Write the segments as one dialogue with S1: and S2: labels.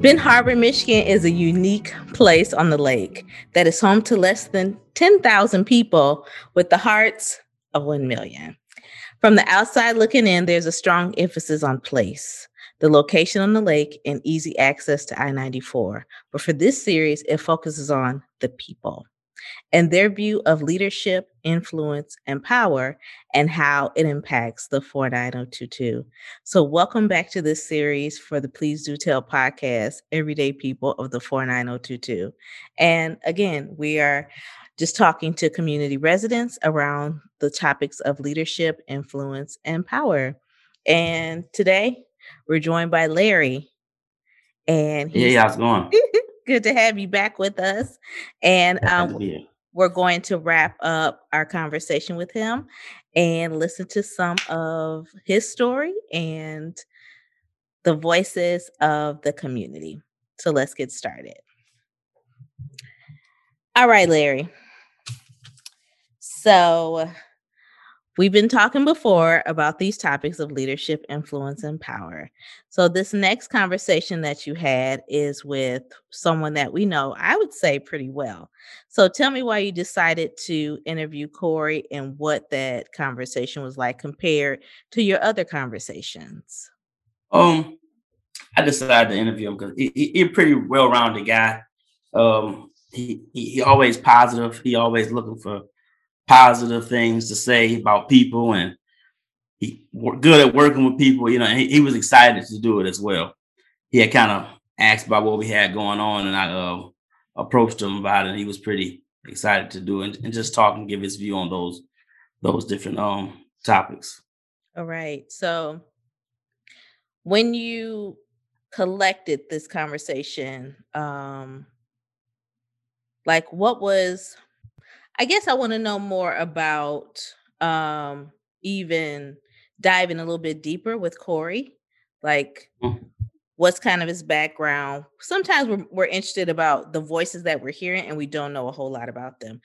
S1: Benton Harbor, Michigan is a unique place on the lake that is home to less than 10,000 people with the hearts of 1 million. From the outside looking in, there's a strong emphasis on place, the location on the lake, and easy access to I 94. But for this series, it focuses on the people and their view of leadership, influence, and power, and how it impacts the 49022. So, welcome back to this series for the Please Do Tell podcast, Everyday People of the 49022. And again, we are just talking to community residents around the topics of leadership, influence, and power. And today we're joined by Larry. And
S2: he's, yeah, how's it going?
S1: good to have you back with us. And um, we're going to wrap up our conversation with him and listen to some of his story and the voices of the community. So let's get started. All right, Larry. So We've been talking before about these topics of leadership, influence, and power. So, this next conversation that you had is with someone that we know, I would say, pretty well. So, tell me why you decided to interview Corey and what that conversation was like compared to your other conversations.
S2: Um, I decided to interview him because he's he, a pretty well-rounded guy. Um, he, he he always positive. He always looking for positive things to say about people and he good at working with people, you know, he, he, was excited to do it as well. He had kind of asked about what we had going on and I uh, approached him about it and he was pretty excited to do it and, and just talk and give his view on those those different um topics.
S1: All right. So when you collected this conversation, um like what was I guess I want to know more about um, even diving a little bit deeper with Corey, like mm-hmm. what's kind of his background. Sometimes we're, we're interested about the voices that we're hearing and we don't know a whole lot about them.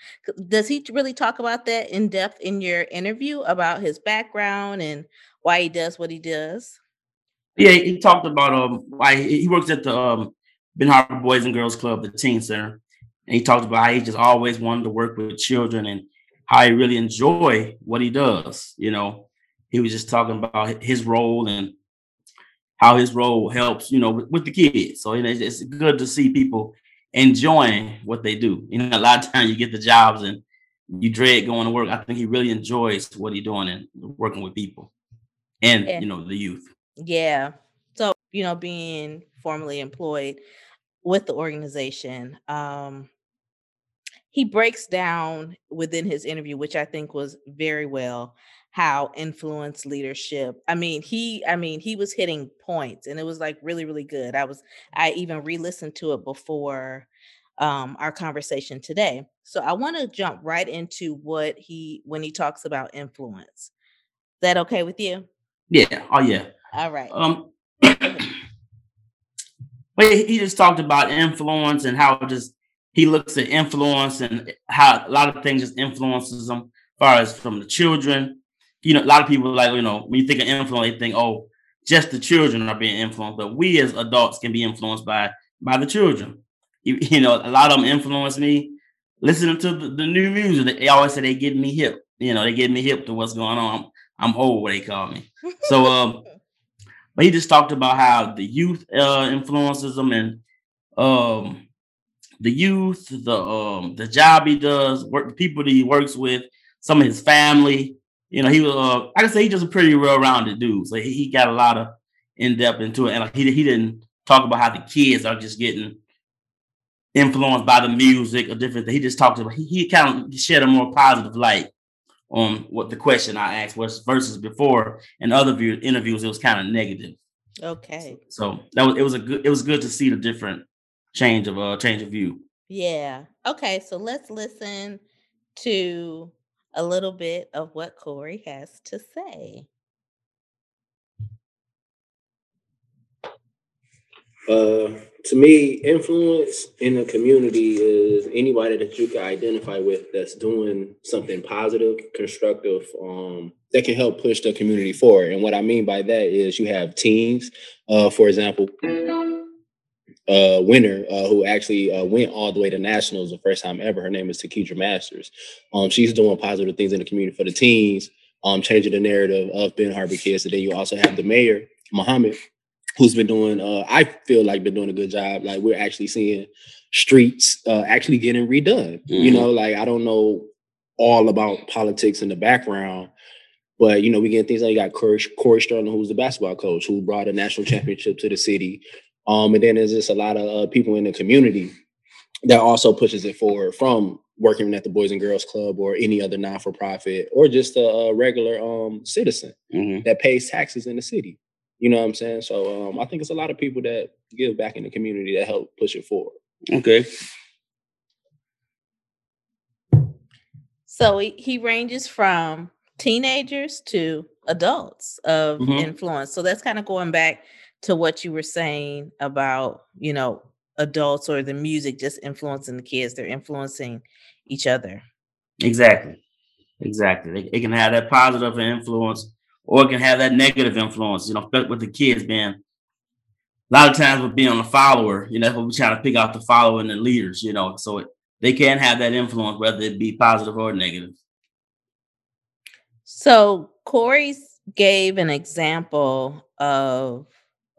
S1: Does he really talk about that in depth in your interview about his background and why he does what he does?
S2: Yeah, he talked about um why he works at the um Benton Harbor Boys and Girls Club, the teen center, and he talked about how he just always wanted to work with children and how he really enjoy what he does. You know, he was just talking about his role and how his role helps, you know, with, with the kids. So you know, it's good to see people enjoying what they do. You know, a lot of times you get the jobs and you dread going to work. I think he really enjoys what he's doing and working with people and yeah. you know the youth.
S1: Yeah. So you know, being formally employed, with the organization. Um, he breaks down within his interview, which I think was very well, how influence leadership. I mean, he, I mean, he was hitting points, and it was like really, really good. I was, I even re-listened to it before um, our conversation today. So I want to jump right into what he when he talks about influence. Is that okay with you?
S2: Yeah. Oh yeah.
S1: All right.
S2: Um. But he just talked about influence and how just he looks at influence and how a lot of things just influences them as far as from the children. You know, a lot of people like, you know, when you think of influence, they think, oh, just the children are being influenced, but we as adults can be influenced by by the children. You, you know, a lot of them influence me listening to the, the, new music. They always say they get me hip. You know, they get me hip to what's going on. I'm, I'm old, what they call me. So um but he just talked about how the youth uh, influences him and um, the youth, the um, the job he does, work the people that he works with, some of his family. You know, he was uh, I can say he's just a pretty well-rounded dude. So he, he got a lot of in depth into it, and like, he he didn't talk about how the kids are just getting influenced by the music or different. He just talked about he, he kind of shed a more positive light on what the question I asked was versus before in other view, interviews it was kind of negative.
S1: Okay.
S2: So that was it was a good it was good to see the different change of uh change of view.
S1: Yeah. Okay, so let's listen to a little bit of what Corey has to say.
S3: Uh, to me, influence in the community is anybody that you can identify with that's doing something positive, constructive, um, that can help push the community forward. And what I mean by that is you have teams, uh, for example, uh, winner uh, who actually uh, went all the way to nationals the first time ever. Her name is Takitra Masters. Um, she's doing positive things in the community for the teens, um, changing the narrative of Benton Harbor kids. And then you also have the mayor, Muhammad, who's been doing, uh, I feel like been doing a good job. Like we're actually seeing streets uh, actually getting redone. Mm-hmm. You know, like I don't know all about politics in the background, but you know, we get things like you got Corey, Corey Sterling, who's the basketball coach, who brought a national championship to the city. Um, and then there's just a lot of uh, people in the community that also pushes it forward from working at the Boys and Girls Club or any other non for profit or just a, a regular um, citizen mm-hmm. that pays taxes in the city. You know what I'm saying? So um, I think it's a lot of people that give back in the community that help push it forward.
S2: Okay.
S1: So he, he ranges from teenagers to adults of mm-hmm. influence. So that's kind of going back to what you were saying about, you know, adults or the music just influencing the kids. They're influencing each other.
S2: Exactly. Exactly. It, can have that positive influence or it can have that negative influence, you know, with the kids being a lot of times with being on the follower, you know, that's what we try to pick out the follower and the leaders, you know, so it, they can have that influence, whether it be positive or negative.
S1: So Corey gave an example of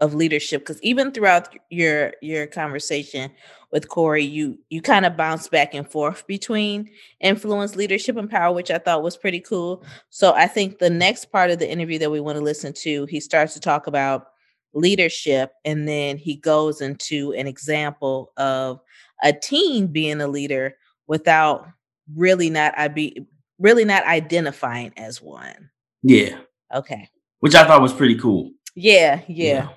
S1: of leadership because even throughout your your conversation with Corey, you you kind of bounce back and forth between influence, leadership, and power, which I thought was pretty cool. So I think the next part of the interview that we want to listen to, he starts to talk about leadership, and then he goes into an example of a teen being a leader without really not I be really not identifying as one.
S2: Yeah.
S1: Okay.
S2: Which I thought was pretty cool.
S1: Yeah, yeah. yeah.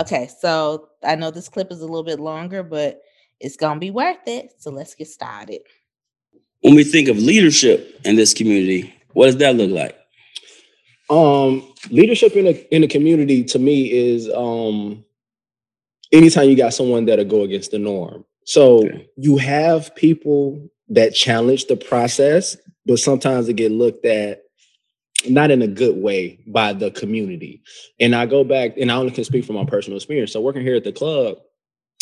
S1: Okay, so I know this clip is a little bit longer, but it's gonna be worth it. So let's get started.
S4: When we think of leadership in this community, what does that look like?
S3: Um, leadership in a in a community to me is um anytime you got someone that'll go against the norm. So okay. you have people that challenge the process, but sometimes they get looked at not in a good way by the community. And I go back, and I only can speak from my personal experience. So working here at the club,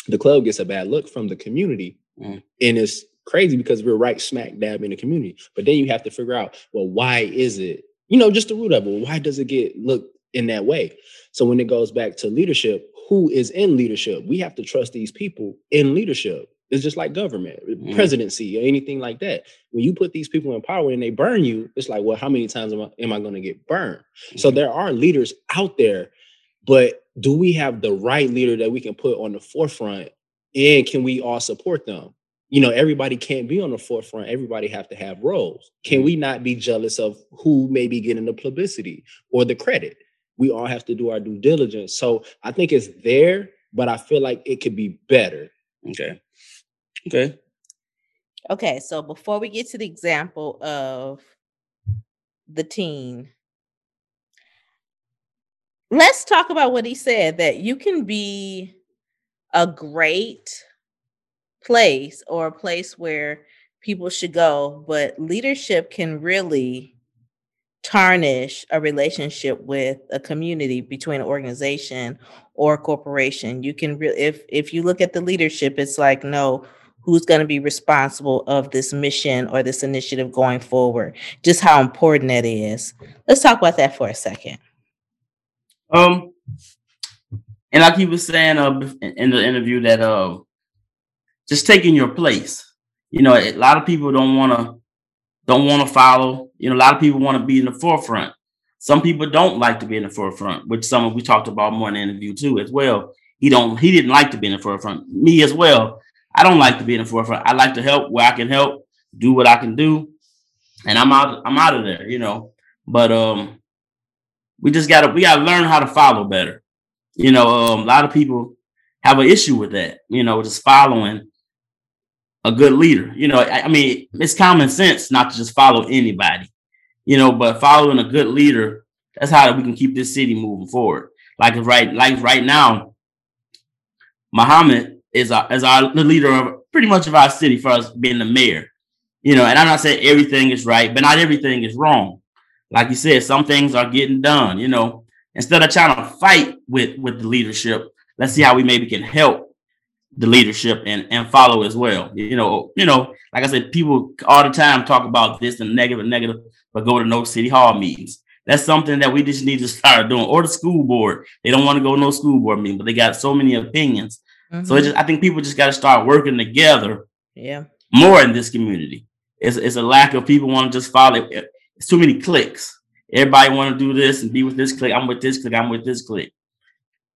S3: the club gets a bad look from the community, mm. and it's crazy because we're right smack dab in the community. But then you have to figure out, well, why is it? You know, just the root of it. Why does it get looked in that way? So when it goes back to leadership, who is in leadership? We have to trust these people in leadership. It's just like government, mm. presidency, or anything like that. When you put these people in power and they burn you, it's like, well, how many times am I, am I going to get burned? Mm. So mm-hmm. there are leaders out there, but do we have the right leader that we can put on the forefront? And can we all support them? You know, everybody can't be on the forefront. Everybody have to have roles. Can mm. we not be jealous of who may be getting the publicity or the credit? We all have to do our due diligence. So I think it's there, but I feel like it could be better.
S4: Okay. Okay.
S1: Okay, so before we get to the example of the teen, let's talk about what he said that you can be a great place or a place where people should go, but leadership can really tarnish a relationship with a community between an organization or a corporation. You can really if if you look at the leadership, it's like no, who's going to be responsible of this mission or this initiative going forward just how important that is. Let's talk about that for a second.
S2: Um and like he was saying uh, in the interview that uh just taking your place. You know a lot of people don't want to don't want to follow you know a lot of people want to be in the forefront. Some people don't like to be in the forefront which some of we talked about more in the interview too as well. He don't he didn't like to be in the forefront me as well I don't like to be in the forefront. I like to help where I can help, do what I can do, and I'm out. I'm out of there, you know. But um, we just gotta we gotta learn how to follow better. You know, um, a lot of people have an issue with that. You know, just following a good leader. You know, I, I mean, it's common sense not to just follow anybody. You know, but following a good leader, that's how we can keep this city moving forward. Like right, like right now, Muhammad is our as our the leader of pretty much of our city for us being the mayor. You know, and I'm not saying everything is right, but not everything is wrong. Like you said, some things are getting done. You know, instead of trying to fight with with the leadership, let's see how we maybe can help the leadership and and follow as well. You know, you know, like I said, people all the time talk about this and negative and negative, but go to no city hall meetings. That's something that we just need to start doing. Or the school board. They don't want to go no school board meeting, but they got so many opinions. Mm-hmm. So just, I think people just got to start working together.
S1: Yeah.
S2: More in this community. It's, it's a lack of people want to just follow. It. It's too many clicks. Everybody want to do this and be with this click. I'm with this click. I'm with this click.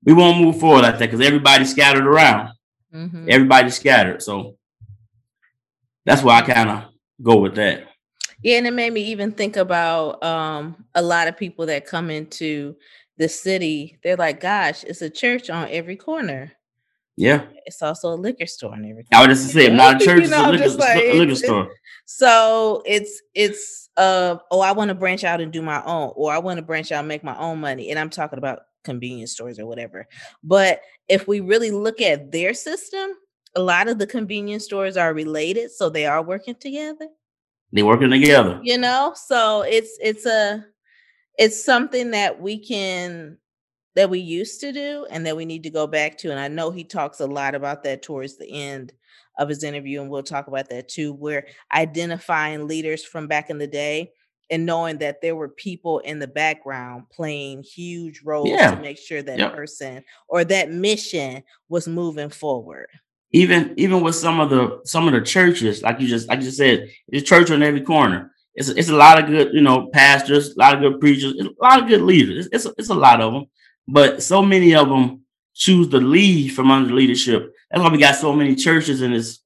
S2: We won't move forward like that because everybody's scattered around. Mm-hmm. Everybody's scattered. So that's why I kind of go with that.
S1: Yeah, and it made me even think about um, a lot of people that come into the city. They're like, "Gosh, it's a church on every corner."
S2: Yeah,
S1: it's also a liquor store and everything.
S2: I would just say, not a church, you know, it's a liquor, like, liquor store.
S1: So it's it's uh oh, I want to branch out and do my own, or I want to branch out and make my own money, and I'm talking about convenience stores or whatever. But if we really look at their system, a lot of the convenience stores are related, so they are working together.
S2: They're working together.
S1: You know, so it's it's a it's something that we can that we used to do and that we need to go back to. And I know he talks a lot about that towards the end of his interview, and we'll talk about that too, where identifying leaders from back in the day and knowing that there were people in the background playing huge roles yeah. to make sure that yep. person or that mission was moving forward
S2: even even with some of the some of the churches, like you just like you said, it's church on every corner. It's it's a lot of good, you know, pastors, a lot of good preachers, a lot of good leaders. It's it's a, it's a lot of them, but so many of them choose to leave from under leadership. That's why we got so many churches and it's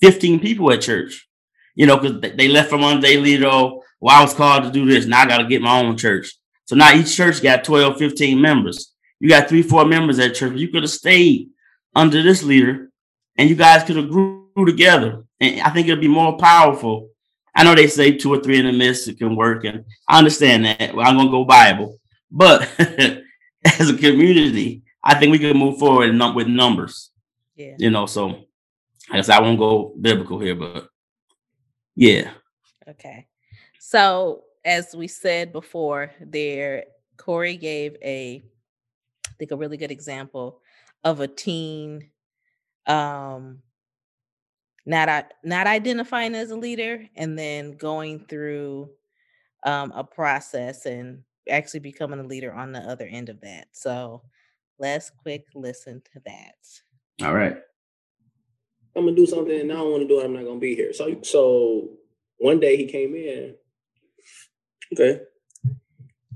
S2: 15 people at church. You know, because they left from under their leader. Oh, well, I was called to do this. Now I got to get my own church. So now each church got 12, 15 members. You got three, four members at church. You could have stayed under this leader, and you guys could have grew together. And I think it'll be more powerful. I know they say two or three in the midst it can work, and I understand that. Well, I'm gonna go Bible, but as a community, I think we can move forward with numbers. Yeah. You know, so I guess I won't go biblical here, but yeah.
S1: Okay. So as we said before, there Corey gave a I think a really good example of a teen um not not identifying as a leader and then going through um, a process and actually becoming a leader on the other end of that. So let's quick listen to that.
S2: All right.
S3: I'm gonna do something and I don't want to do it. I'm not gonna be here. So so one day he came in.
S4: Okay.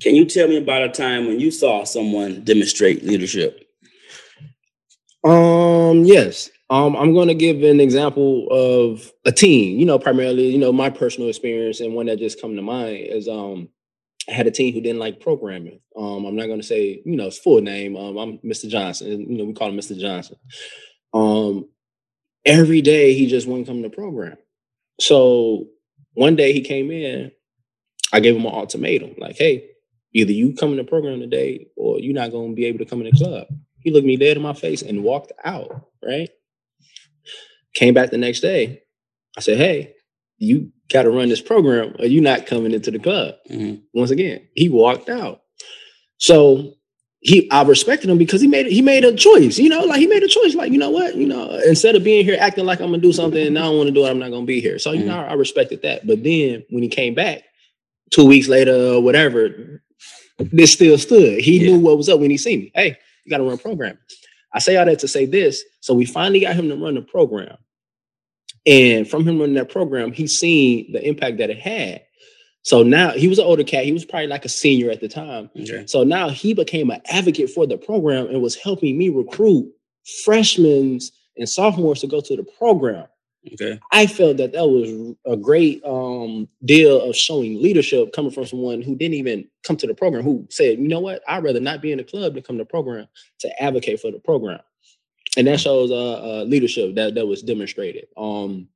S4: Can you tell me about a time when you saw someone demonstrate leadership?
S3: Um, yes. Um, I'm going to give an example of a team. You know, primarily, you know, my personal experience and one that just come to mind is um, I had a team who didn't like programming. Um, I'm not going to say, you know, his full name. Um, I'm Mr. Johnson. You know, we call him Mr. Johnson. Um, every day he just wouldn't come to program. So one day he came in, I gave him an ultimatum, like, hey, either you come in the program today or you're not going to be able to come in the club. He looked me dead in my face and walked out, right? Came back the next day. I said, hey, you got to run this program or you're not coming into the club. Mm-hmm. Once again, he walked out. So he I respected him because he made he made a choice, you know, like he made a choice, like, you know what, you know, instead of being here acting like I'm gonna do something and I don't want to do it, I'm not gonna be here. So, you mm-hmm. know, I, respected that. But then when he came back two weeks later or whatever, this still stood. He yeah. knew what was up when he seen me. Hey, you got to run program. I say all that to say this. So we finally got him to run the program. And from him running that program, he's seen the impact that it had. So now he was an older cat. He was probably like a senior at the time. Okay. So now he became an advocate for the program and was helping me recruit freshmen and sophomores to go to the program.
S4: Okay.
S3: I felt that that was a great um, deal of showing leadership coming from someone who didn't even come to the program, who said, you know what, I'd rather not be in the club than come to the program to advocate for the program. And that shows uh, uh, leadership that, that was demonstrated. Um,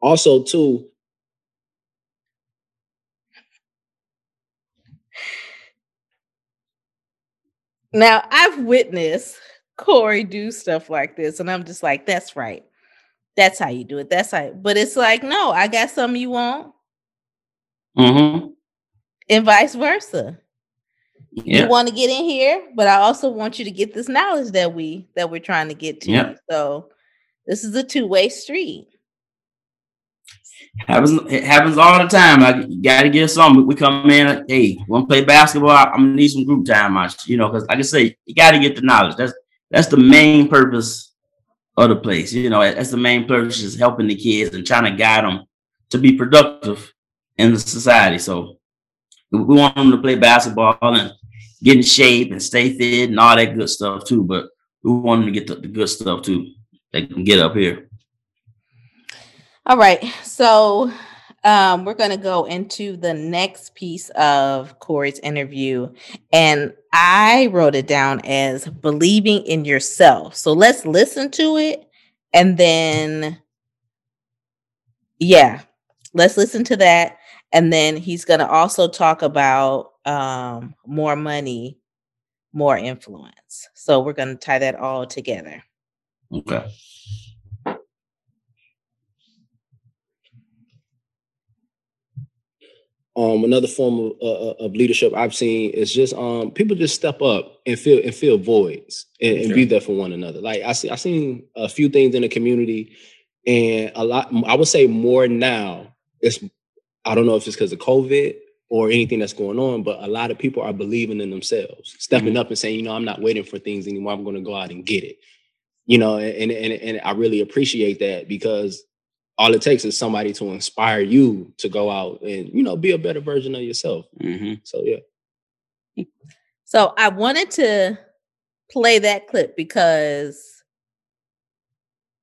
S3: also, too,
S1: Now, I've witnessed Corey do stuff like this, and I'm just like, that's right. That's how you do it. That's how. But it's like, no, I got something you want.
S2: Mm-hmm.
S1: And vice versa. Yeah. you want to get in here, but I also want you to get this knowledge that we that we're trying to get to. Yeah. So this is a two-way street.
S2: Happens it happens all the time. I gotta get some. We come in, hey, we want to play basketball? I'm gonna need some group time. You know, because like I say, you gotta get the knowledge. That's that's the main purpose of the place. You know, that's the main purpose is helping the kids and trying to guide them to be productive in the society. So we want them to play basketball and get in shape and stay fit and all that good stuff too. But we want them to get the, the good stuff too. They can get up here.
S1: All right. So um, we're going to go into the next piece of Corey's interview. And I wrote it down as believing in yourself. So let's listen to it. And then, yeah, let's listen to that. And then he's going to also talk about um, more money, more influence. So we're going to tie that all together.
S2: Okay.
S3: Um, another form of, uh, uh, of leadership I've seen is just um, people just step up and fill and fill voids and, and be there for one another. Like I see, I seen a few things in the community, and a lot. I would say more now. It's I don't know if it's because of COVID or anything that's going on, but a lot of people are believing in themselves, stepping mm-hmm. up and saying, you know, I'm not waiting for things anymore. I'm going to go out and get it. You know, and and and I really appreciate that because all it takes is somebody to inspire you to go out and you know be a better version of yourself. Mm-hmm. So yeah.
S1: So I wanted to play that clip because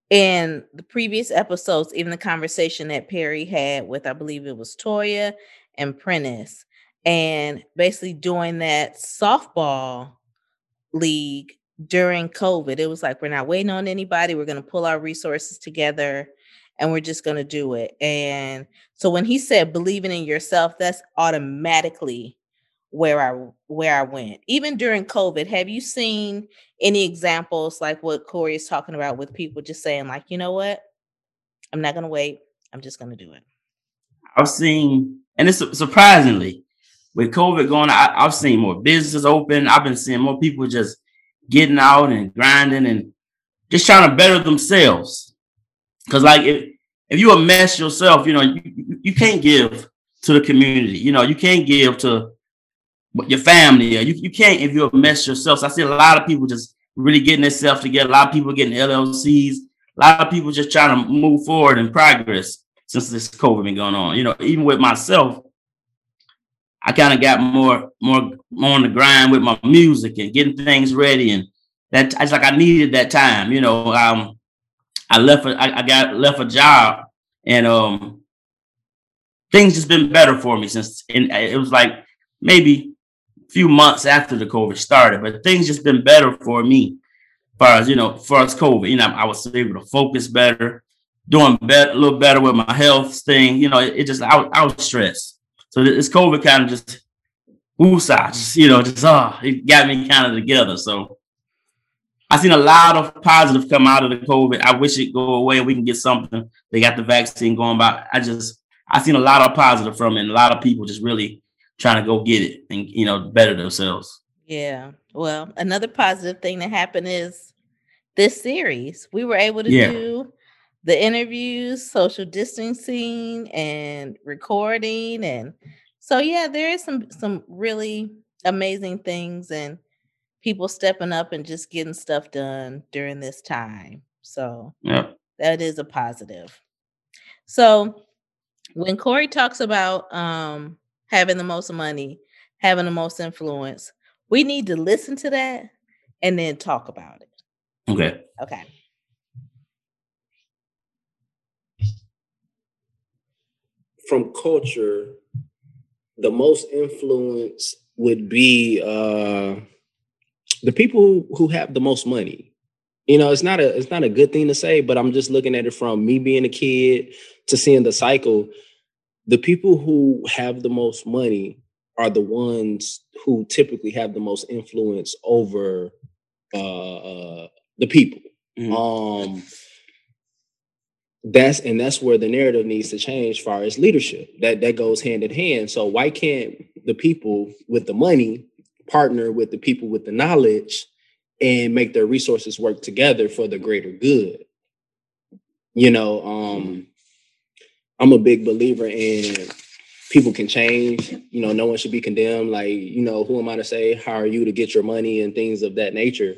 S1: in the previous episodes, even the conversation that Perry had with, I believe it was Toya and Prentice, and basically doing that softball league during COVID. It was like, we're not waiting on anybody. We're going to pull our resources together and we're just going to do it. And so when he said believing in yourself, that's automatically where I where I went. Even during COVID, have you seen any examples like what Corey is talking about with people just saying like, you know what? I'm not going to wait. I'm just going to do it.
S2: I've seen and it's surprisingly with COVID going I, I've seen more businesses open. I've been seeing more people just getting out and grinding and just trying to better themselves because like if if you a mess yourself, you know you, you can't give to the community. You know you can't give to your family. You you can't if you're a mess yourself. So I see a lot of people just really getting themselves together. A lot of people getting LLCs. A lot of people just trying to move forward and progress since this COVID been going on. You know, even with myself, I kind of got more more more on the grind with my music and getting things ready and that it's like I needed that time. You know, um, I left. A, I, got left a job, and um, things just been better for me since. And it was like maybe a few months after the COVID started, but things just been better for me. As far as you know, as far as COVID, you know, I was able to focus better, doing better, a little better with my health thing. You know, it, it just I, I was stressed. So this COVID kind of just woosah, just you know, just oh, it got me kind of together. So I've seen a lot of positive come out of the COVID. I wish it go away. We can get something. They got the vaccine going by. I just I've seen a lot of positive from it, and a lot of people just really trying to go get it and you know better themselves.
S1: Yeah. Well, another positive thing that happened is this series. We were able to yeah. do the interviews, social distancing, and recording, and so yeah, there is some some really amazing things and people stepping up and just getting stuff done during this time. So yeah. that is a positive. So when Corey talks about um, having the most money, having the most influence, we need to listen to that and then talk about it.
S2: Okay.
S1: Okay.
S3: From culture, the most influence would be uh the people who have the most money. You know it's not a it's not a good thing to say but i'm just looking at it from me being a kid to seeing the cycle. The people who have the most money are the ones who typically have the most influence over uh, uh the people. Mm-hmm. um that's and that's where the narrative needs to change as far as leadership that that goes hand in hand so why can't the people with the money partner with the people with the knowledge and make their resources work together for the greater good. You know, um, I'm a big believer in people can change. You know, no one should be condemned. Like, you know, who am I to say how are you to get your money and things of that nature?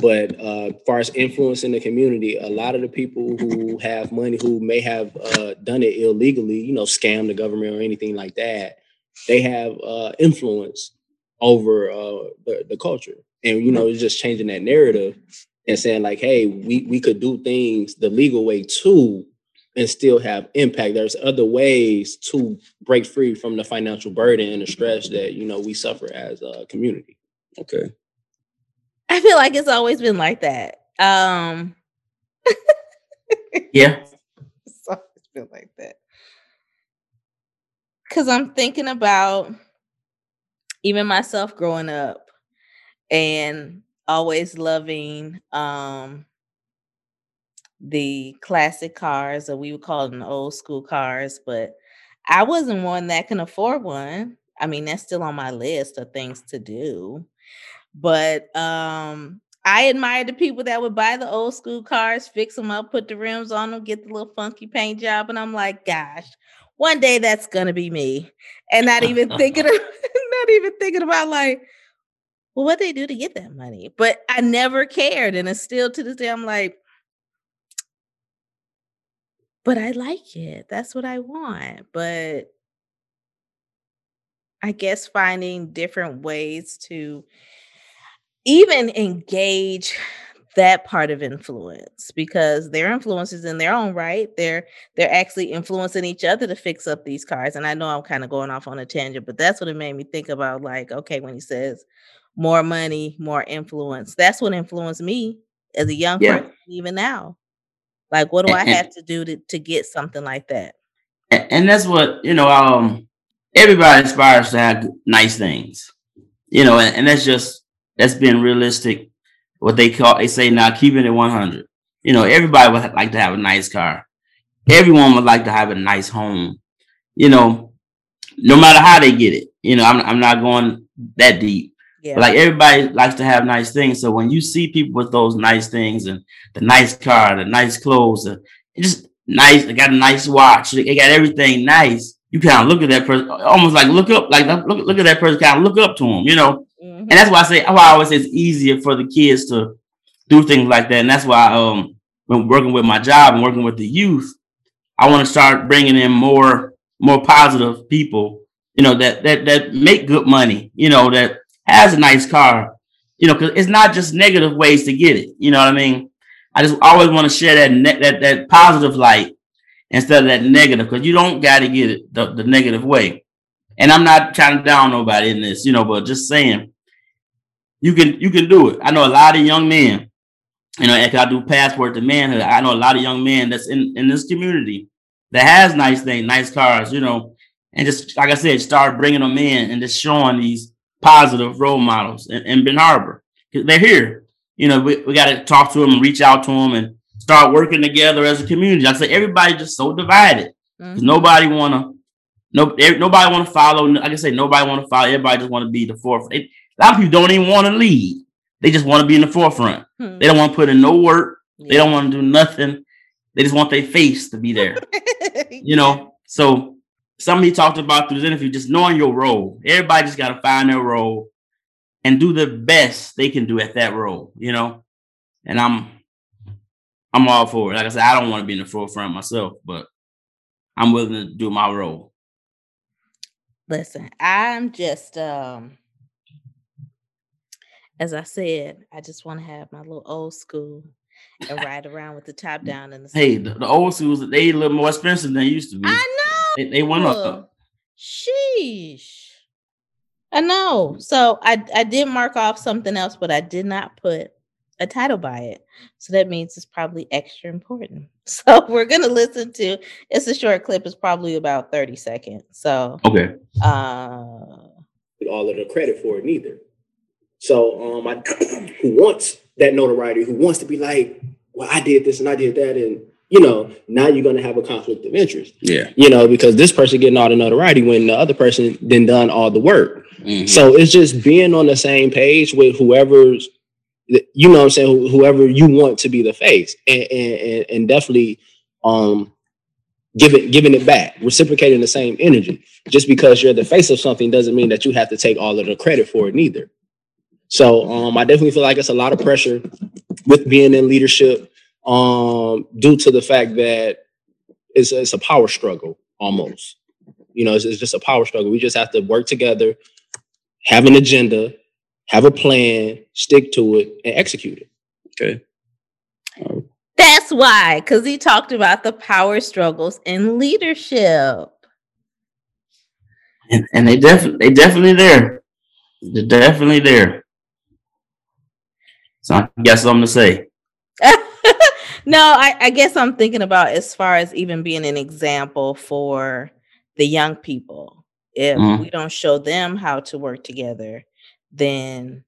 S3: But uh, far as influence in the community, a lot of the people who have money, who may have uh, done it illegally, you know, scam the government or anything like that, they have uh, influence over uh, the, the culture. And, you know, it's just changing that narrative and saying like, hey, we, we could do things the legal way too and still have impact. There's other ways to break free from the financial burden and the stress that, you know, we suffer as a community.
S4: Okay.
S1: I feel like it's always been like that. Um
S2: Yeah.
S1: it's always been like that. Cause I'm thinking about even myself growing up and always loving um the classic cars or we would call them old school cars, but I wasn't one that can afford one. I mean, that's still on my list of things to do. But um I admire the people that would buy the old school cars, fix them up, put the rims on them, get the little funky paint job. And I'm like, gosh, one day that's gonna be me. And not even thinking of not even thinking about like, well, what they do to get that money. But I never cared. And it's still to this day, I'm like, but I like it. That's what I want. But I guess finding different ways to even engage that part of influence because their influences in their own right? They're they're actually influencing each other to fix up these cars and i know i'm kind of going off on a tangent but that's what it made me think about like okay when he says more money more influence that's what influenced me as a young
S2: Yeah.
S1: person even now. Like what do i
S2: And- and-
S1: have to do to, to get something like that?
S2: And, and that's what you know um everybody aspires to have nice things you know and, and that's just that's being realistic what they call they say now keeping it 100 you know everybody would like to have a nice car everyone would like to have a nice home you know no matter how they get it you know i'm, I'm not going that deep
S1: yeah
S2: but like everybody likes to have nice things so when you see people with those nice things and the nice car the nice clothes the, just nice. They got a nice watch. They got everything nice. You kind of look at that person, almost like look up, like look, look at that person, kind of look up to them, you know. And that's why I say, why I always say it's easier for the kids to do things like that. And that's why, um, when working with my job and working with the youth, I want to start bringing in more, more positive people, you know, that that that make good money, you know, that has a nice car, you know, because it's not just negative ways to get it. You know what I mean? I just always want to share that ne- that that positive light instead of that negative, because you don't got to get it the, the negative way. And I'm not trying to down nobody in this, you know, but just saying you can you can do it. I know a lot of young men, you know, and I do passport to manhood. I know a lot of young men that's in in this community that has nice things, nice cars, you know, and just like I said, start bringing them in and just showing these positive role models in, in Benton Harbor. They're here. You know, we, we got to talk to them and reach out to them and start working together as a community. I say, everybody just so divided.
S1: Mhm.
S2: nobody wanna no nobody wanna follow. Like I say, nobody wanna follow. Everybody just wanna be the forefront. A lot of people don't even want to lead. They just want to be in the forefront.
S1: Mhm.
S2: They don't want to put in no work. They don't want to do nothing. They just want their face to be there. You know. So somebody talked about through this interview, just knowing your role. Everybody just got to find their role and do the best they can do at that role. You know. And I'm I'm all for it. Like I said, I don't want to be in the forefront myself, but I'm willing to do my role.
S1: Listen, I'm just um as I said, I just want to have my little old school and ride around with the top down in the
S2: Hey, the, the old schools they a little more expensive than they used to be.
S1: I know.
S2: They, they went up.
S1: Sheesh. I know. So I I did mark off something else, but I did not put a title by it. So that means it's probably extra important. So we're gonna listen to it's a short clip, it's probably about 30 seconds. So
S2: Okay.
S1: uh
S3: all of the credit for it neither. So um I who wants that notoriety, who wants to be like, well, I did this and I did that, and you know, now you're gonna have a conflict of interest.
S4: Yeah.
S3: You know, because this person getting all the notoriety when the other person then done all the work. Mm-hmm. So it's just being on the same page with whoever's, you know, I'm saying whoever you want to be the face, and and, and definitely, um, giving giving it back, reciprocating the same energy. Just because you're the face of something doesn't mean that you have to take all of the credit for it neither. So um, I definitely feel like it's a lot of pressure with being in leadership, um, due to the fact that it's it's a power struggle almost. You know, it's, it's just a power struggle. We just have to work together, have an agenda, have a plan, stick to it, and execute it.
S4: Okay.
S1: That's why, because he talked about the power struggles in leadership.
S2: And, and they definitely they definitely there. They're definitely there. So I got something to say.
S1: no, I, I guess I'm thinking about as far as even being an example for the young people. If mm-hmm. we don't show them how to work together, then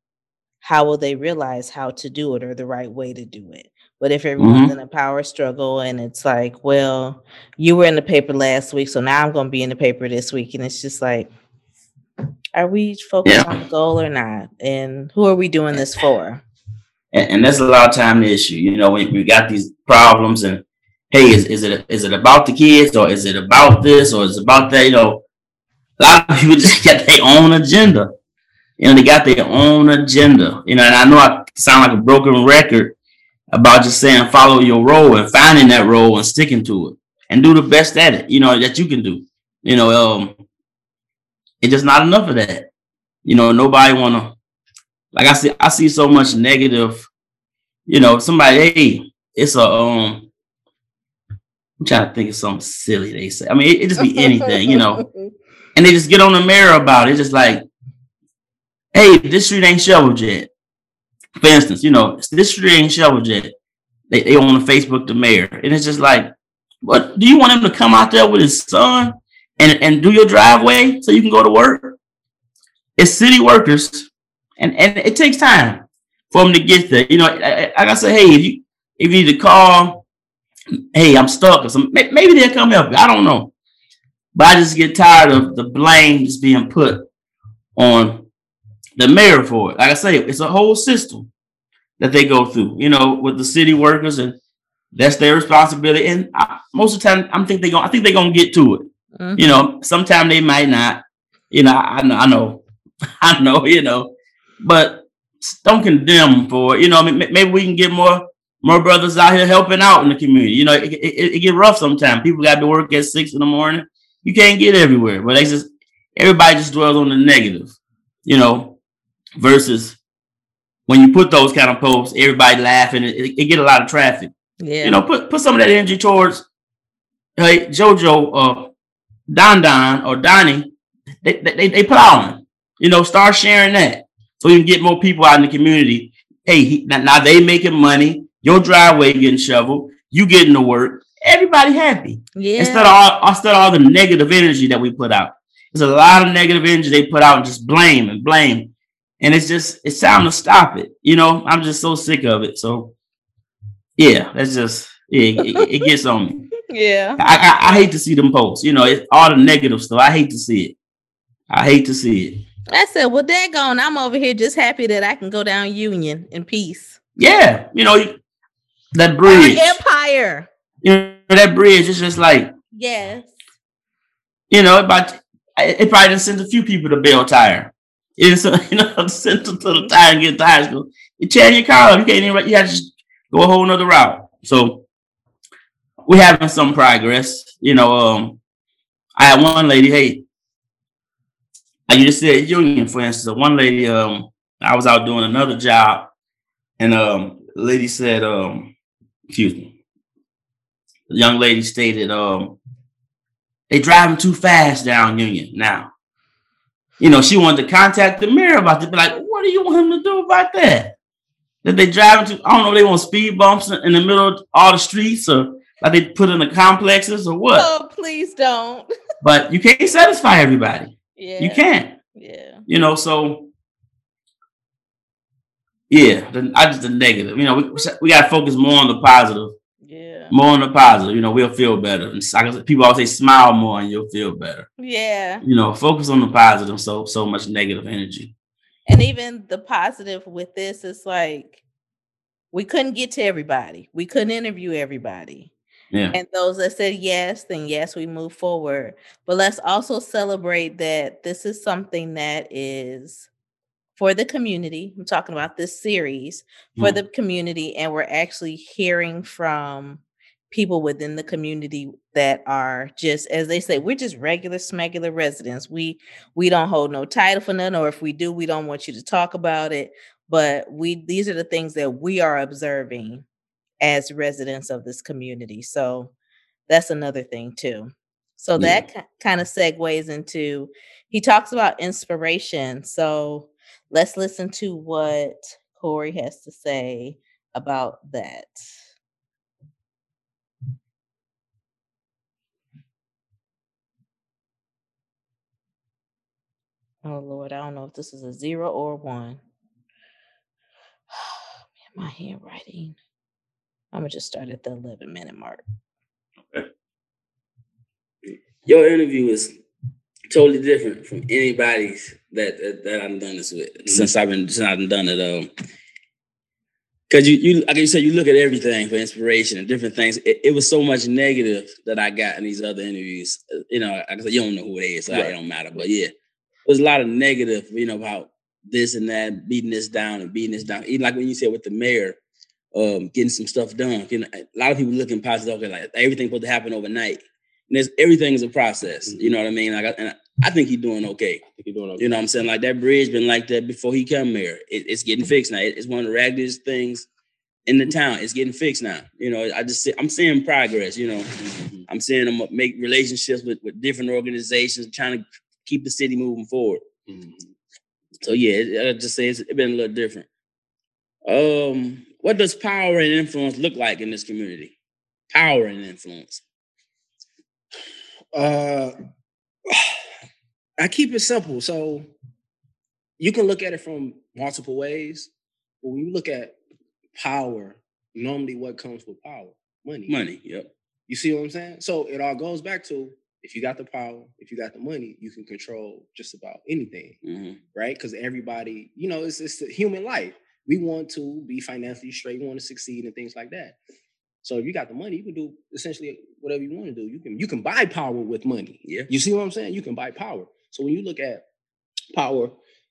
S1: how will they realize how to do it or the right way to do it? But if everyone's mm-hmm. in a power struggle and it's like, well, you were in the paper last week, so now I'm going to be in the paper this week, and it's just like, are we focused yeah. on the goal or not? And who are we doing this for?
S2: And, and that's a lot of time the issue. You know, when we got these problems, and hey, is, is it is it about the kids or is it about this or is it about that? You know, a lot of people just got their own agenda. You know, they got their own agenda. You know, and I know I sound like a broken record about just saying follow your role and finding that role and sticking to it and do the best at it, you know, that you can do. You know, um, it's just not enough of that. You know, nobody wanna like I see I see so much negative, you know, somebody, hey, it's a um I'm trying to think of something silly they say. I mean, it, it just be anything, you know. And they just get on the mirror about it. It's just like, hey, this street ain't shoveled yet for instance, you know, this street ain't shoveled yet. They, they on the Facebook the mayor. And it's just like, what do you want him to come out there with his son and, and do your driveway so you can go to work? It's city workers, and, and it takes time for them to get there. You know, like I said, hey, if you if you need to call, hey, I'm stuck or something, maybe they'll come help you. I don't know. But I just get tired of the blame just being put on the mayor for it. Like I say, it's a whole system that they go through, you know, with the city workers, and that's their responsibility. And I, most of the time, I'm think they going I think they're gonna get to it. Mm-hmm. You know, sometimes they might not. You know, I know, I know, I know. You know, but don't condemn for. You know, maybe we can get more more brothers out here helping out in the community. You know, it, it, it get rough sometimes. People got to work at six in the morning. You can't get everywhere, but they just everybody just dwells on the negative. You know, versus when you put those kind of posts, everybody laughing, it, it, get a lot of traffic. Yeah. You know, put put some of that energy towards hey JoJo uh Don Don or Donnie, they, they they put on. You know, start sharing that so you can get more people out in the community. Hey, he, now, now they making money, your driveway getting shoveled, you getting to work, everybody happy. Yeah. Instead of all instead of all the negative energy that we put out. There's a lot of negative energy they put out and just blame and blame and it's just it's time to stop it. You know, I'm just so sick of it. So yeah, that's just yeah, it, it gets on me.
S1: Yeah,
S2: I, I, I hate to see them posts. You know, it's all the negative stuff. I hate to see it. I hate to see it.
S1: I said, well, daggone, I'm over here just happy that I can go down Union in peace.
S2: Yeah, you know that bridge,
S1: Our empire.
S2: You know that bridge is just like
S1: yes.
S2: You know, but it probably didn't send a few people to Belle Tire. It's you know central to the tire and get tires. You tear your car up. You can't even. You have to just go a whole nother route. So we're having some progress. You know, um, I had one lady. Hey, like you just said, union, for instance. One lady, um, I was out doing another job, and um, lady said, um, excuse me, the young lady stated, um, they driving too fast down Union now you know, she wanted to contact the mayor about it. Be like, what do you want him to do about that? That they drive into, I don't know, they want speed bumps in the middle of all the streets or like they put in the complexes or what?
S1: Oh, please don't.
S2: but you can't satisfy everybody.
S1: Yeah.
S2: You can't.
S1: Yeah.
S2: You know, so yeah, the, I just the negative. You know, we we got to focus more on the positive.
S1: Yeah.
S5: More on the positive, you know, we'll feel better. And like people always say, smile more and you'll feel better.
S1: Yeah.
S5: You know, focus on the positive. So so much negative energy.
S1: And even the positive with this is like we couldn't get to everybody. We couldn't interview everybody.
S5: Yeah.
S1: And those that said yes, then yes, we move forward. But let's also celebrate that this is something that is for the community. I'm talking about this series for
S5: Mm.
S1: the community, and we're actually hearing from people within the community that are just as they say we're just regular smegular residents we we don't hold no title for none or if we do we don't want you to talk about it but we these are the things that we are observing as residents of this community so that's another thing too so
S5: Yeah.
S1: that kind of segues into he talks about inspiration so let's listen to what corey has to say about that Oh Lord, I don't know if this is a zero or a one. Man, my handwriting. I'm gonna just start at the 11 minute mark.
S2: Your interview is totally different from anybody's that that, that I've done this with since I've been since I've done it. Um, because you you like you said, you look at everything for inspiration and different things. It, it was so much negative that I got in these other interviews. Uh, You know, like I said, you don't know who it is, so
S3: Right.
S2: it don't matter. But yeah, there's a lot of negative. You know about this and that, beating this down and beating this down. Even like when you said with the mayor, um, getting some stuff done. You know, a lot of people looking positive, okay, like everything supposed to happen overnight. And there's everything is a process. You know what I mean? Like, I, and I think he's doing okay.
S3: I think you're doing okay.
S2: You know what I'm saying? Like that bridge been like that before he come here. It, it's getting fixed now. It- it's one of the raggedest things in the town. It's getting fixed now. You know, I just see, I'm seeing progress. You know, I'm seeing them make relationships with, with different organizations, trying to keep the city moving forward.
S3: Mhm.
S2: So yeah, I just say it's it been a little different. Um, what does power and influence look like in this community? Power and influence.
S3: Uh, I keep it simple. So you can look at it from multiple ways. But when you look at power, normally what comes with power? Money.
S2: Money. Yep.
S3: You see what I'm saying? So it all goes back to if you got the power, if you got the money, you can control just about anything,
S2: hmm
S3: right? Because everybody, you know, it's it's human life. We want to be financially straight, we want to succeed and things like that. So if you got the money, you can do essentially whatever you want to do. You can you can buy power with money.
S2: Yeah.
S3: You see what I'm saying? You can buy power. So when you look at power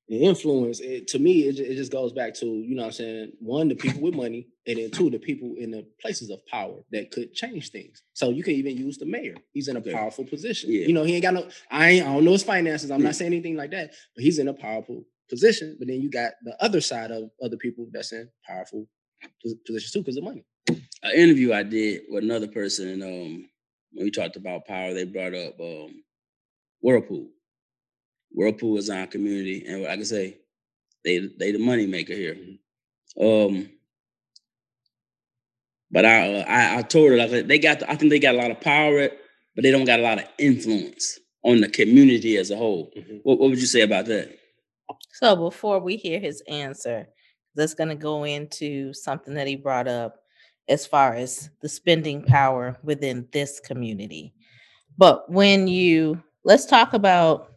S3: and influence, it, to me, it, it just goes back to, you know what I'm saying? One, the people with money, and then two, the people in the places of power that could change things. So you can even use the mayor. He's in a
S2: Okay.
S3: powerful position.
S2: Yeah.
S3: You know, he ain't got no, I ain't, I don't know his finances. I'm
S2: Yeah.
S3: not mm. saying anything like that, but he's in a powerful position. But then you got the other side of other people that's in powerful pos- positions too because of money.
S2: An interview I did with another person, and um, when we talked about power, they brought up um, Whirlpool. Whirlpool is our community, and like I can say, they they the money maker here. Um, but I, uh, I I told her like they got the, I think they got a lot of power, but they don't got a lot of influence on the community as a whole.
S3: Mhm.
S2: What what would you say about that?
S1: So before we hear his answer, that's going to go into something that he brought up as far as the spending power within this community. But when you let's talk about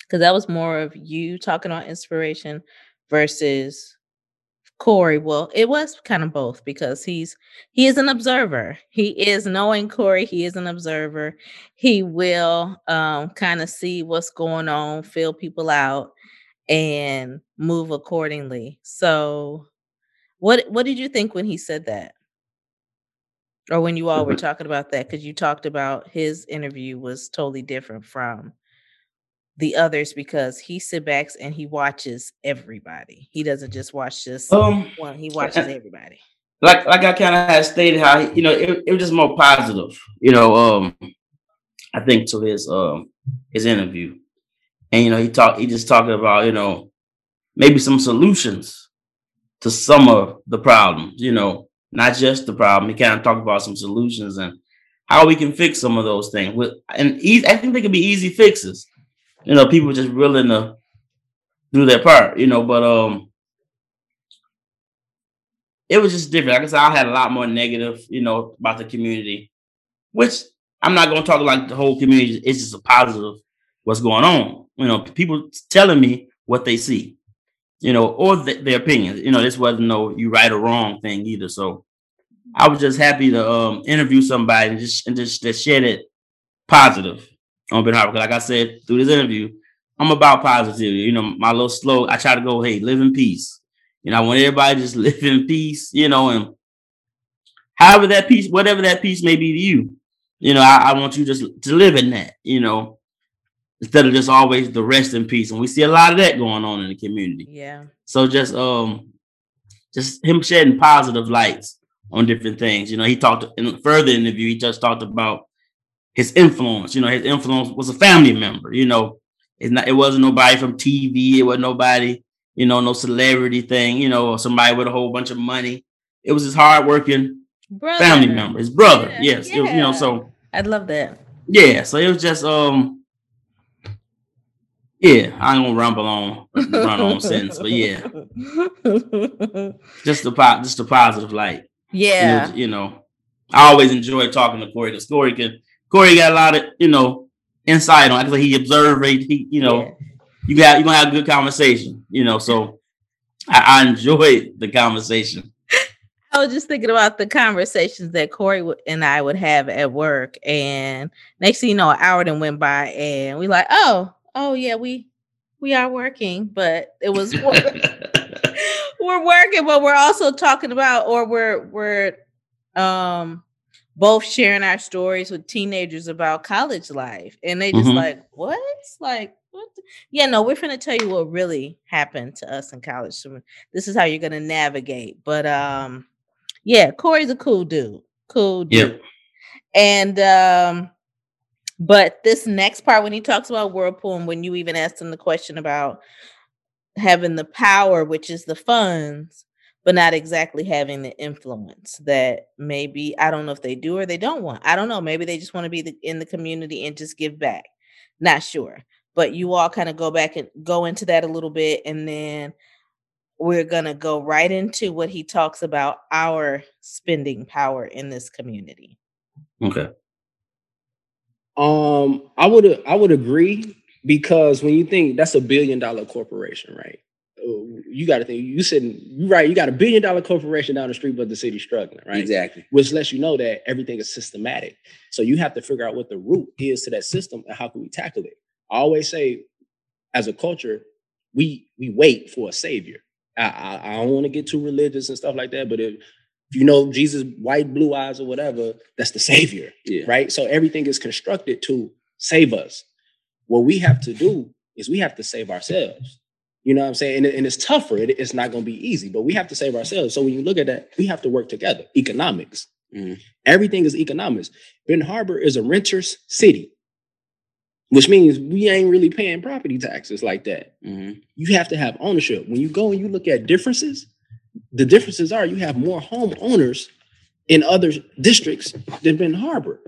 S1: because that was more of you talking on inspiration versus Corey. Well, it was kind of both because he's he is an observer. He is knowing Corey, he is an observer. He will um kind of see what's going on, feel people out and move accordingly. So what what did you think when he said that? Or when you all were talking about that cuz you talked about his interview was totally different from the others because he sit backs and he watches everybody. He doesn't just watch just
S5: Um,
S1: one, he watches everybody.
S5: like like I kind of had stated how he, you know it, it was just more positive. You know, um, I think to his um his interview, and you know he talked he just talking about you know maybe some solutions to some of the problems. You know, not just the problem. He kind of talked about some solutions and how we can fix some of those things. With and easy, I think they could be easy fixes. You know, people just willing to do their part. You know, but um
S2: it was just different. Like I said, I had a lot more negative, you know, about the community, which I'm not going to talk like the whole community. It's just a positive what's going on. You know, people telling me what they see, you know, or th- their opinions. You know, this wasn't no you right or wrong thing either. So I was just happy to um, interview somebody and just and just to share it positive on Benton Harbor. Like I said through this interview, I'm about positivity. You know, my little slow. I try to go, hey, live in peace. You know, I want everybody just live in peace. You know, and however that peace, whatever that peace may be to you, you know, I, I want you just to live in that. You know, instead of just always the rest in peace. And we see a lot of that going on in the community.
S1: Yeah.
S2: So just um, just him shedding positive lights on different things. You know, he talked in a further interview. He just talked about his influence. You know, his influence was a family member. You know, it's not. It wasn't nobody from TV. It wasn't nobody. You know, no celebrity thing. You know, or somebody with a whole bunch of money. It was his hardworking brother. family member, his brother. Yeah, yes, yeah. Was, you know. So
S1: I'd love that.
S2: Yeah. So it was just um. Yeah, I ain't gonna rumble on run on sentence, but yeah, just the po- just a positive light.
S1: Yeah,
S2: you, you know, I always enjoy talking to Corey because Corey can Corey got a lot of you know insight on. Actually, he observed. He you know, yeah. you got you gonna have a good conversation. You know, so I, I enjoyed the conversation.
S1: I was just thinking about the conversations that Corey and I would have at work, and next thing you know, an hour then went by, and we like, oh, oh yeah, we we are working, but it was we're working, but we're also talking about, or we're we're um both sharing our stories with teenagers about college life. And they just mm-hmm. like, what? Like, what? The? Yeah, no, we're gonna tell you what really happened to us in college. So this is how you're gonna navigate. But um, yeah, Corey's a cool dude. Cool dude. Yep. And um, but this next part when he talks about Whirlpool and when you even asked him the question about having the power, which is the funds, but not exactly having the influence that maybe I don't know if they do or they don't want. I don't know. Maybe they just want to be the, in the community and just give back. Not sure. But you all kind of go back and go into that a little bit and then we're going to go right into what he talks about our spending power in this community.
S2: Okay.
S3: Um I would I would agree because when you think that's a billion dollar corporation, right? you got to think you sitting you right you got a billion dollar corporation down the street but the city's struggling right?
S4: Exactly.
S3: Which lets you know that everything is systematic. So you have to figure out what the root is to that system and how can we tackle it. I always say as a culture we we wait for a savior. I i, I don't want to get too religious and stuff like that but if if you know jesus white blue eyes or whatever that's the savior yeah. right so everything is constructed to save us what we have to do is we have to save ourselves you know what I'm saying? And, and it's tougher. It, it's not going to be easy, but we have to save ourselves. So when you look at that, we have to work together. Economics. Mm-hmm. Everything is economics. Benton Harbor is a renter's city, which means we ain't really paying property taxes like that. Mm-hmm. You have to have ownership. When you go and you look at differences, the differences are you have more homeowners in other districts than Benton Harbor.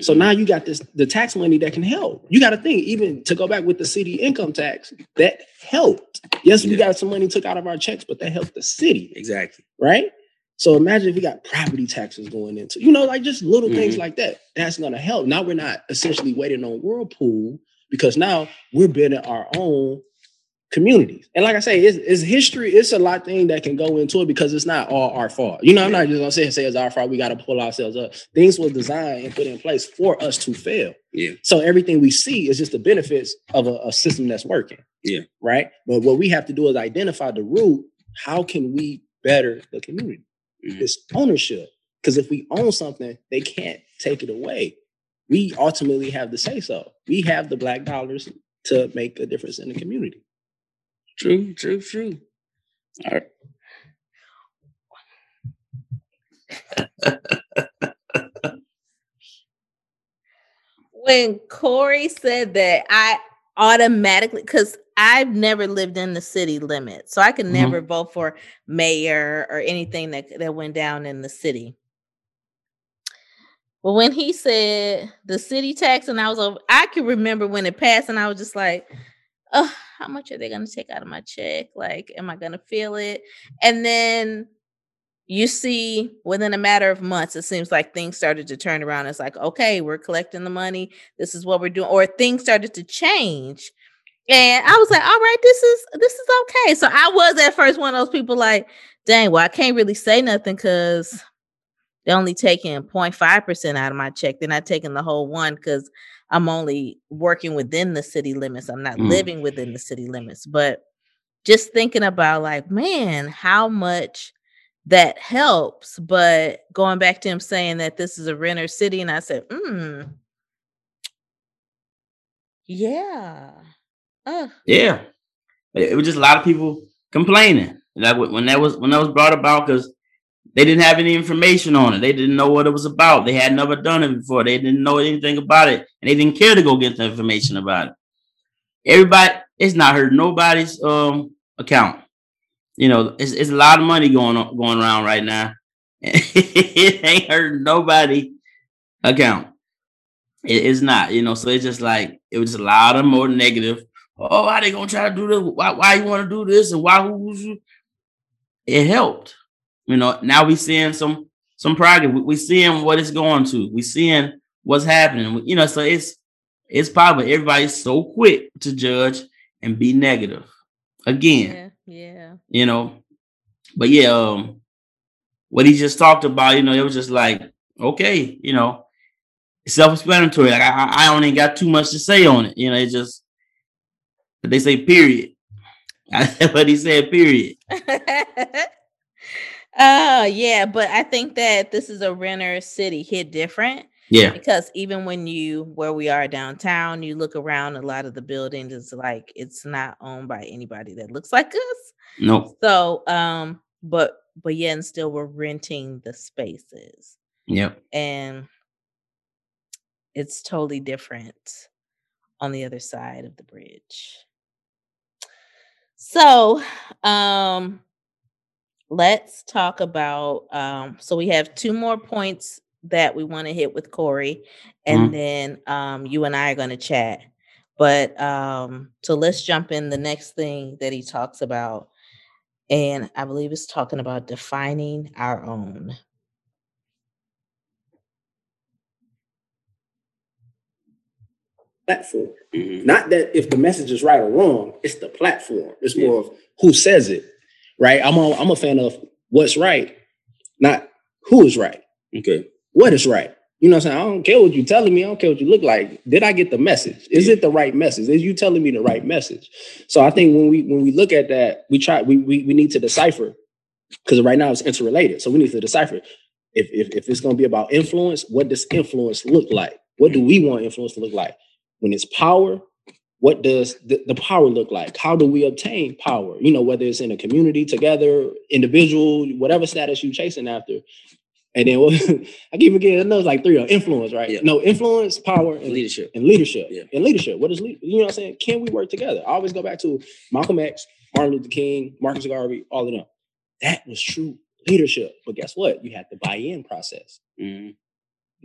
S3: So now you got this the tax money that can help. You got to think, even to go back with the city income tax, that helped. Yes, we got some money took out of our checks, but that helped the city.
S4: Exactly.
S3: Right. So imagine if we got property taxes going into, you know, like just little mm-hmm. things like that. That's gonna help. Now we're not essentially waiting on Whirlpool because now we're building our own communities. And like I say, it's, it's, history. It's a lot thing that can go into it because it's not all our fault. You know, I'm not just gonna say say it's our fault. We got to pull ourselves up. Things were designed and put in place for us to fail.
S4: Yeah.
S3: So everything we see is just the benefits of a, a system that's working.
S4: Yeah.
S3: Right. But what we have to do is identify the root. How can we better the community? Mm-hmm. It's ownership. Because if we own something, they can't take it away. We ultimately have to say so. We have the black dollars to make a difference in the community.
S4: True, true, true. All right.
S1: when Corey said that, I automatically because I've never lived in the city limit, so I could mm-hmm. never vote for mayor or anything that that went down in the city. But when he said the city tax, and I was over, I can remember when it passed, and I was just like, oh, how much are they going to take out of my check? Like, am I going to feel it? And then you see within a matter of months, it seems like things started to turn around. It's like, okay, we're collecting the money. This is what we're doing, or things started to change. And I was like, all right, this is this is okay. So I was at first one of those people like, dang, well, I can't really say nothing because they're only taking 0.5% out of my check. They're not taking the whole one because I'm only working within the city limits. I'm not mm. living within the city limits. But just thinking about like, man, how much that helps. But going back to him saying that this is a renter city, and I said, hmm. Yeah.
S2: Uh. Yeah. It was just a lot of people complaining. Like when that was when that was brought about, because they didn't have any information on it. They didn't know what it was about. They had never done it before. They didn't know anything about it, and they didn't care to go get the information about it. Everybody, it's not hurt nobody's um account. You know, it's, it's a lot of money going on going around right now. it ain't hurt nobody account. It is not, you know. So it's just like it was a lot of more negative. Oh, why they gonna try to do this? Why why you want to do this? And why who? It helped you know, now we seeing some some progress. We, we seeing what it's going to. We seeing what's happening. You know, so it's it's probably everybody's so quick to judge and be negative again.
S1: Yeah, yeah.
S2: You know, but yeah, um, what he just talked about, you know, it was just like, okay, you know, self-explanatory. Like I, I only got too much to say on it. You know, it just they say period. what he said period.
S1: Uh yeah, but I think that this is a renter city hit different.
S2: Yeah.
S1: Because even when you where we are downtown, you look around a lot of the buildings is like it's not owned by anybody that looks like us.
S2: No.
S1: So um but but yeah, and still we're renting the spaces.
S2: Yep.
S1: And it's totally different on the other side of the bridge. So, um let's talk about um so we have two more points that we want to hit with Corey and mm-hmm. then um you and I are going to chat. But um so let's jump in the next thing that he talks about and I believe it's talking about defining our own.
S3: Platform. Mm-hmm. Not that if the message is right or wrong, it's the platform. It's more of who says it right? I'm a, I'm a fan of what's right, not who is right.
S4: Okay.
S3: What is right? You know what I'm saying? I don't care what you're telling me. I don't care what you look like. Did I get the message? Is yeah. it the right message? Is you telling me the right message? So I think when we when we look at that, we try we we, we need to decipher because right now it's interrelated. So we need to decipher if if, if it's going to be about influence, what does influence look like? What do we want influence to look like? When it's power, what does the, the, power look like? How do we obtain power? You know, whether it's in a community, together, individual, whatever status you're chasing after. And then I keep forgetting another like three of influence, right? Yeah. No, influence, power, and
S4: leadership.
S3: And leadership. Yeah. And leadership. What is lead? You know what I'm saying? Can we work together? I always go back to Malcolm X, Martin Luther King, Marcus Garvey, all of them. That was true leadership. But guess what? You had the buy-in process. Mm-hmm.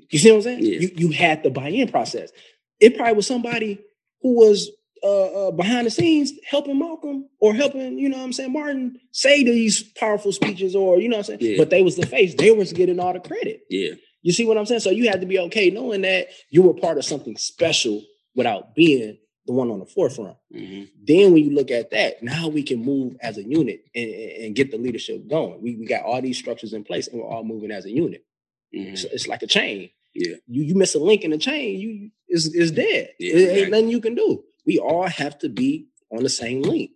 S3: You see what I'm saying? Yeah. You, you had the buy-in process. It probably was somebody who was uh, uh, behind the scenes helping Malcolm or helping, you know what I'm saying, Martin say these powerful speeches or, you know what I'm saying? Yeah. But they was the face. They was getting all the credit.
S4: Yeah.
S3: You see what I'm saying? So you had to be okay knowing that you were part of something special without being the one on the forefront. Mm-hmm. Then when you look at that, now we can move as a unit and, and get the leadership going. We, we got all these structures in place and we're all moving as a unit. Mm-hmm. So it's like a chain.
S4: Yeah.
S3: You you miss a link in the chain, you is is dead. Yeah, it ain't nothing you can do. We all have to be on the same link.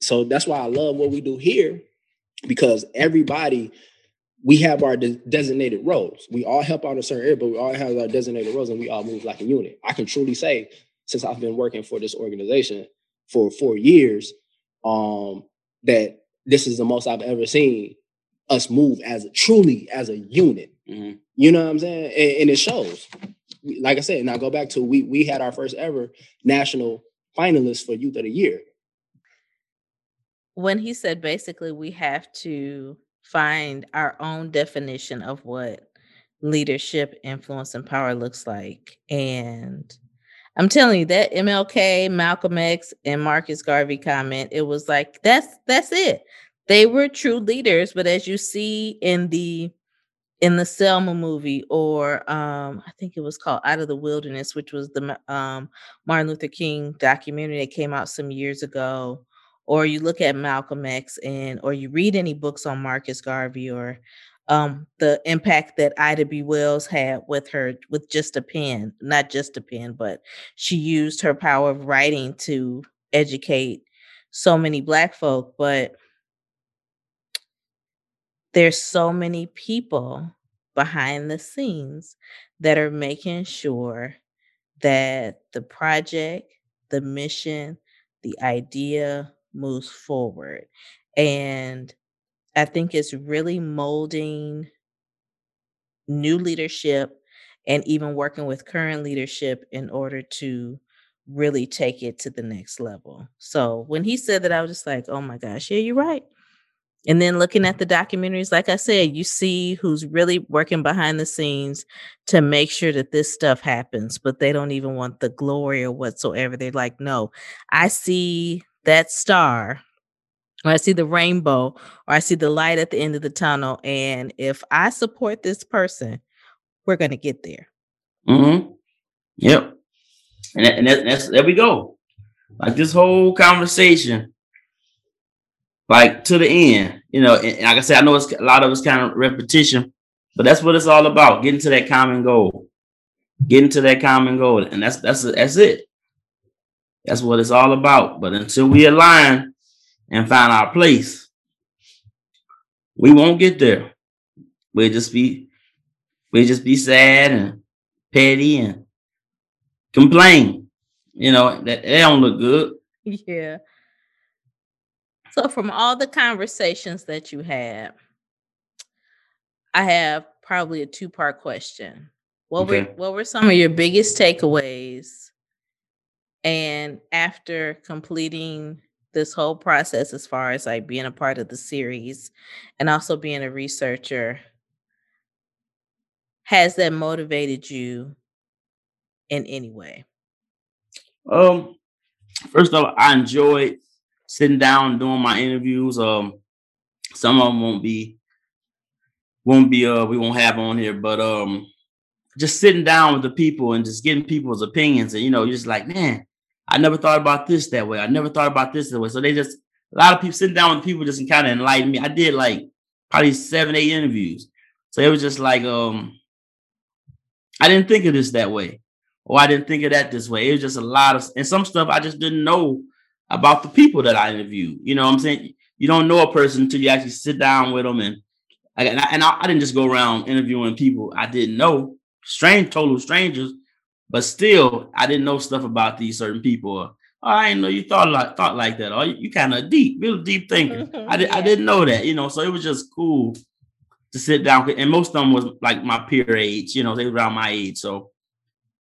S3: So that's why I love what we do here, because everybody we have our de- designated roles. We all help out in a certain area, but we all have our designated roles, and we all move like a unit. I can truly say, since I've been working for this organization for four years, um, that this is the most I've ever seen us move as a, truly as a unit. Mm-hmm. You know what I'm saying? And, and, it shows. Like I said, now go back to we we had our first ever national finalist for Youth of the Year.
S1: When he said basically we have to find our own definition of what leadership, influence, and power looks like. And I'm telling you that MLK, Malcolm X, and Marcus Garvey comment, it was like that's that's it they were true leaders. But as you see in the in the Selma movie, or um, I think it was called Out of the Wilderness, which was the um, Martin Luther King documentary that came out some years ago, or you look at Malcolm X, and or you read any books on Marcus Garvey, or um, the impact that Ida B. Wells had with her with just a pen, not just a pen, but she used her power of writing to educate so many Black folk, but there's so many people behind the scenes that are making sure that the project, the mission, the idea moves forward. And I think it's really molding new leadership and even working with current leadership in order to really take it to the next level. So when he said that, I was just like, oh my gosh, yeah, you're right. And then looking at the documentaries, like I said, you see who's really working behind the scenes to make sure that this stuff happens, but they don't even want the glory or whatsoever. They're like, no, I see that star, or I see the rainbow, or I see the light at the end of the tunnel. And if I support this person, we're going to get there.
S2: Mm-hmm. Yep. And, that, and that, that's there we go. Like this whole conversation like to the end. You know, and, and like I said, I know it's a lot of it's kind of repetition, but that's what it's all about: getting to that common goal, getting to that common goal, and that's that's that's it. That's what it's all about. But until we align and find our place, we won't get there. We'll just be we'll just be sad and petty and complain. You know, that, they don't look good.
S1: Yeah. So, from all the conversations that you had, I have probably a two part question. What okay. were what were some of your biggest takeaways? And after completing this whole process, as far as like being a part of the series and also being a researcher, has that motivated you in any way?
S2: Um, first of all, I enjoyed sitting down doing my interviews. Um, some of them won't be won't be uh we won't have on here, but um, just sitting down with the people and just getting people's opinions, and you know, you're just like, man, I never thought about this that way. I never thought about this that way. So they just a lot of people sitting down with people just kind of enlighten me. I did like probably seven, eight interviews. So it was just like, um, I didn't think of this that way. Or I didn't think of that this way. It was just a lot of and some stuff I just didn't know about the people that I interview. You know what I'm saying? You don't know a person until you actually sit down with them. And, and, I, and I, I didn't just go around interviewing people I didn't know, strange, total strangers, but still, I didn't know stuff about these certain people. Or, oh, I didn't know you thought like thought like that. Or you, you kind of deep, real deep thinker. Mm-hmm. I, did, yeah. I didn't know that, you know. So it was just cool to sit down. And most of them was like my peer age, you know, they were around my age. So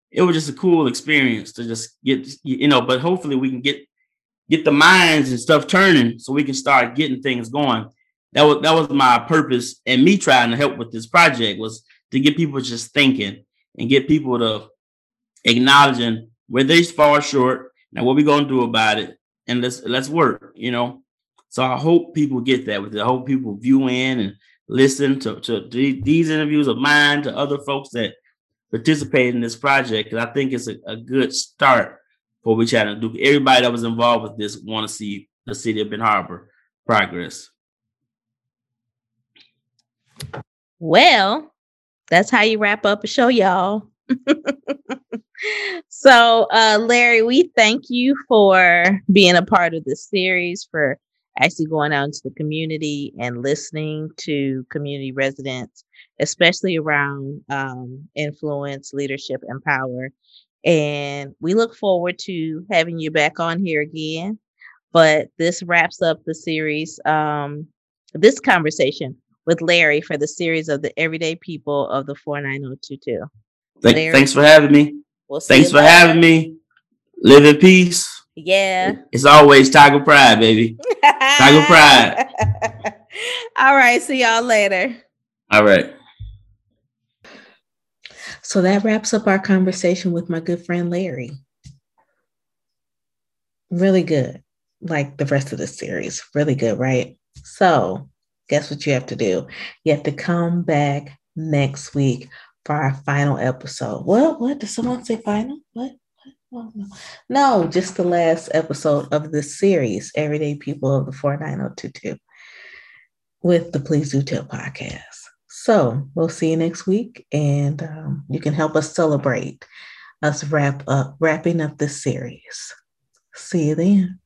S2: it was just a cool experience to just get, you know, but hopefully we can get get the minds and stuff turning so we can start getting things going. That was that was my purpose and me trying to help with this project was to get people just thinking and get people to acknowledging where they fall short and what we gonna do about it and let's let's work, you know. So I hope people get that with it. I hope people view in and listen to, to these interviews of mine to other folks that participate in this project because I think it's a, a good start trying to do. Everybody that was involved with this want to see the city of Benton Harbor progress.
S1: Well, that's how you wrap up a show, y'all. so, uh, Larry, we thank you for being a part of this series, for actually going out into the community and listening to community residents, especially around um, influence, leadership, and power. And we look forward to having you back on here again. But this wraps up the series, um, this conversation with Larry for the series of the Everyday People of the 49022.
S2: Thank, Larry, thanks for having me. We'll thanks for later. having me. Live in peace.
S1: Yeah.
S2: It's always Tiger Pride, baby. Tiger Pride.
S1: All right. See y'all later.
S2: All right.
S1: So that wraps up our conversation with my good friend Larry. Really good, like the rest of the series. Really good, right? So, guess what you have to do? You have to come back next week for our final episode. What? What? Did someone say final? What? Oh, no. no, just the last episode of this series, Everyday People of the 49022, with the Please Do Tell podcast. So we'll see you next week, and um, you can help us celebrate us wrap up wrapping up this series. See you then.